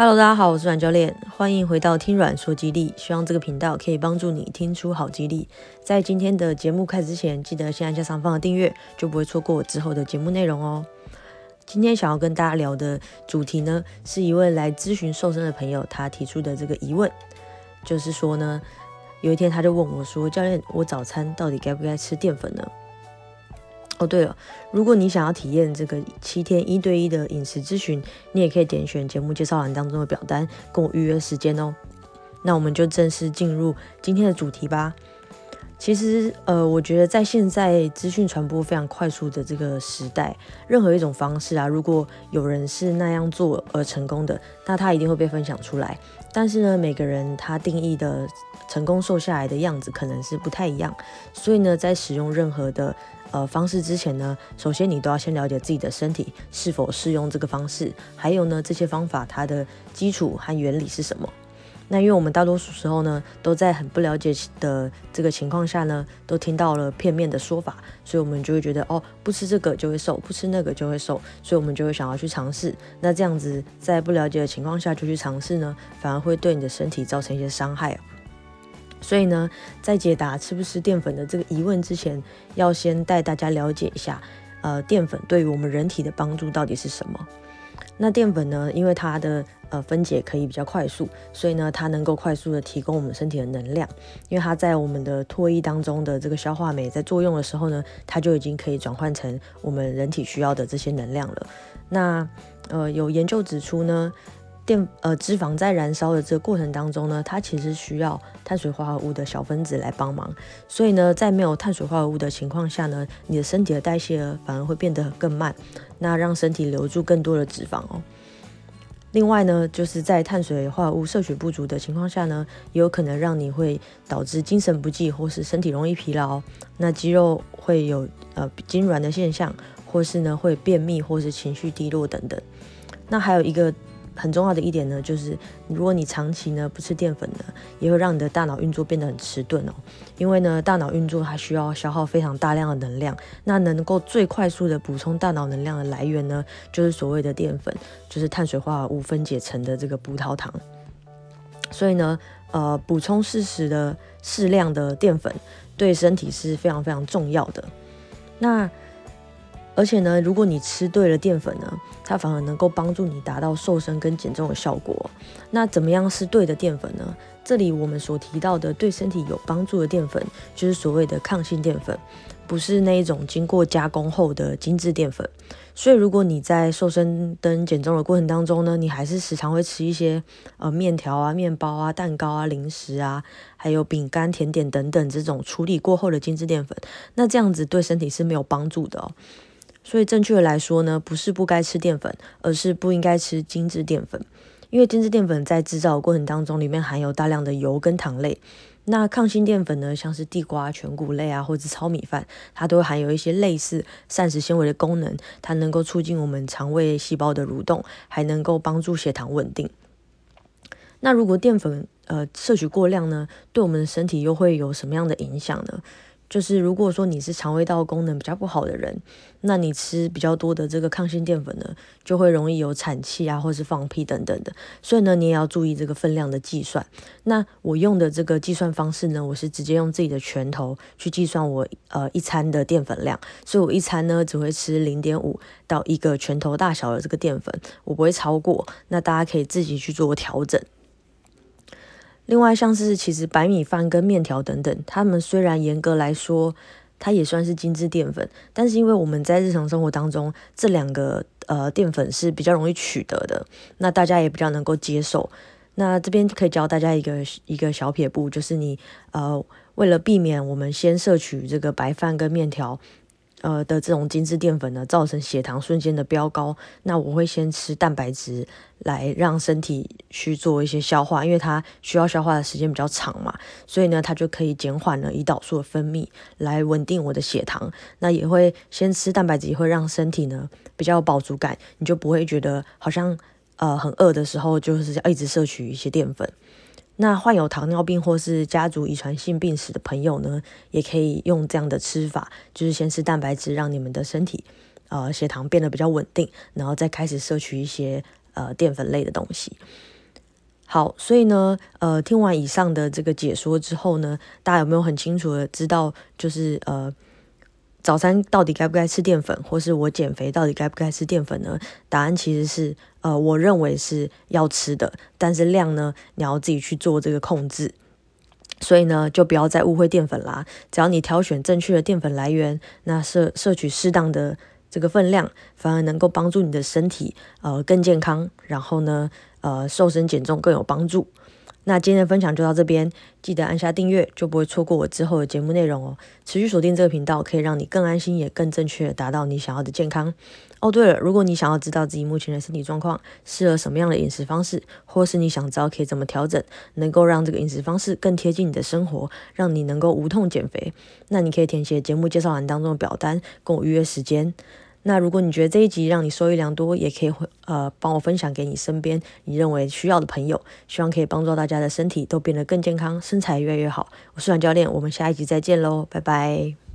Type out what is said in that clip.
Hello，大家好，我是阮教练，欢迎回到听阮说激励，希望这个频道可以帮助你听出好激励。在今天的节目开始之前，记得先按下上方的订阅，就不会错过我之后的节目内容哦。今天想要跟大家聊的主题呢，是一位来咨询瘦身的朋友他提出的这个疑问，就是说呢，有一天他就问我说：“教练，我早餐到底该不该吃淀粉呢？”哦，对了，如果你想要体验这个七天一对一的饮食咨询，你也可以点选节目介绍栏当中的表单，跟我预约时间哦。那我们就正式进入今天的主题吧。其实，呃，我觉得在现在资讯传播非常快速的这个时代，任何一种方式啊，如果有人是那样做而成功的，那他一定会被分享出来。但是呢，每个人他定义的成功瘦下来的样子可能是不太一样，所以呢，在使用任何的呃方式之前呢，首先你都要先了解自己的身体是否适用这个方式，还有呢，这些方法它的基础和原理是什么。那因为我们大多数时候呢，都在很不了解的这个情况下呢，都听到了片面的说法，所以我们就会觉得哦，不吃这个就会瘦，不吃那个就会瘦，所以我们就会想要去尝试。那这样子在不了解的情况下就去尝试呢，反而会对你的身体造成一些伤害哦。所以呢，在解答吃不吃淀粉的这个疑问之前，要先带大家了解一下，呃，淀粉对于我们人体的帮助到底是什么？那淀粉呢，因为它的呃分解可以比较快速，所以呢，它能够快速的提供我们身体的能量。因为它在我们的唾液当中的这个消化酶在作用的时候呢，它就已经可以转换成我们人体需要的这些能量了。那呃，有研究指出呢。电呃脂肪在燃烧的这个过程当中呢，它其实需要碳水化合物的小分子来帮忙，所以呢，在没有碳水化合物的情况下呢，你的身体的代谢反而会变得更慢，那让身体留住更多的脂肪哦。另外呢，就是在碳水化合物摄取不足的情况下呢，也有可能让你会导致精神不济或是身体容易疲劳，那肌肉会有呃痉挛的现象，或是呢会便秘或是情绪低落等等。那还有一个。很重要的一点呢，就是如果你长期呢不吃淀粉呢，也会让你的大脑运作变得很迟钝哦。因为呢，大脑运作它需要消耗非常大量的能量，那能够最快速的补充大脑能量的来源呢，就是所谓的淀粉，就是碳水化合物分解成的这个葡萄糖。所以呢，呃，补充适时的适量的淀粉对身体是非常非常重要的。那而且呢，如果你吃对了淀粉呢，它反而能够帮助你达到瘦身跟减重的效果。那怎么样是对的淀粉呢？这里我们所提到的对身体有帮助的淀粉，就是所谓的抗性淀粉，不是那一种经过加工后的精致淀粉。所以，如果你在瘦身跟减重的过程当中呢，你还是时常会吃一些呃面条啊、面包啊、蛋糕啊、零食啊，还有饼干、甜点等等这种处理过后的精致淀粉，那这样子对身体是没有帮助的哦。所以正确的来说呢，不是不该吃淀粉，而是不应该吃精致淀粉。因为精致淀粉在制造过程当中，里面含有大量的油跟糖类。那抗性淀粉呢，像是地瓜、全谷类啊，或者糙米饭，它都含有一些类似膳食纤维的功能，它能够促进我们肠胃细胞的蠕动，还能够帮助血糖稳定。那如果淀粉呃摄取过量呢，对我们的身体又会有什么样的影响呢？就是如果说你是肠胃道功能比较不好的人，那你吃比较多的这个抗性淀粉呢，就会容易有产气啊，或是放屁等等的。所以呢，你也要注意这个分量的计算。那我用的这个计算方式呢，我是直接用自己的拳头去计算我呃一餐的淀粉量。所以我一餐呢只会吃零点五到一个拳头大小的这个淀粉，我不会超过。那大家可以自己去做调整。另外，像是其实白米饭跟面条等等，它们虽然严格来说，它也算是精致淀粉，但是因为我们在日常生活当中，这两个呃淀粉是比较容易取得的，那大家也比较能够接受。那这边可以教大家一个一个小撇步，就是你呃为了避免我们先摄取这个白饭跟面条。呃的这种精致淀粉呢，造成血糖瞬间的飙高。那我会先吃蛋白质来让身体去做一些消化，因为它需要消化的时间比较长嘛，所以呢，它就可以减缓了胰岛素的分泌，来稳定我的血糖。那也会先吃蛋白质，也会让身体呢比较有饱足感，你就不会觉得好像呃很饿的时候，就是要一直摄取一些淀粉。那患有糖尿病或是家族遗传性病史的朋友呢，也可以用这样的吃法，就是先吃蛋白质，让你们的身体，呃，血糖变得比较稳定，然后再开始摄取一些呃淀粉类的东西。好，所以呢，呃，听完以上的这个解说之后呢，大家有没有很清楚的知道，就是呃，早餐到底该不该吃淀粉，或是我减肥到底该不该吃淀粉呢？答案其实是，呃，我认为是要吃的，但是量呢，你要自己去做这个控制。所以呢，就不要再误会淀粉啦，只要你挑选正确的淀粉来源，那摄摄取适当的这个分量，反而能够帮助你的身体呃更健康，然后呢。呃，瘦身减重更有帮助。那今天的分享就到这边，记得按下订阅，就不会错过我之后的节目内容哦。持续锁定这个频道，可以让你更安心，也更正确的达到你想要的健康。哦，对了，如果你想要知道自己目前的身体状况，适合什么样的饮食方式，或是你想知道可以怎么调整，能够让这个饮食方式更贴近你的生活，让你能够无痛减肥，那你可以填写节目介绍栏当中的表单，跟我预约时间。那如果你觉得这一集让你受益良多，也可以呃帮我分享给你身边你认为需要的朋友，希望可以帮助大家的身体都变得更健康，身材越来越好。我是阮教练，我们下一集再见喽，拜拜。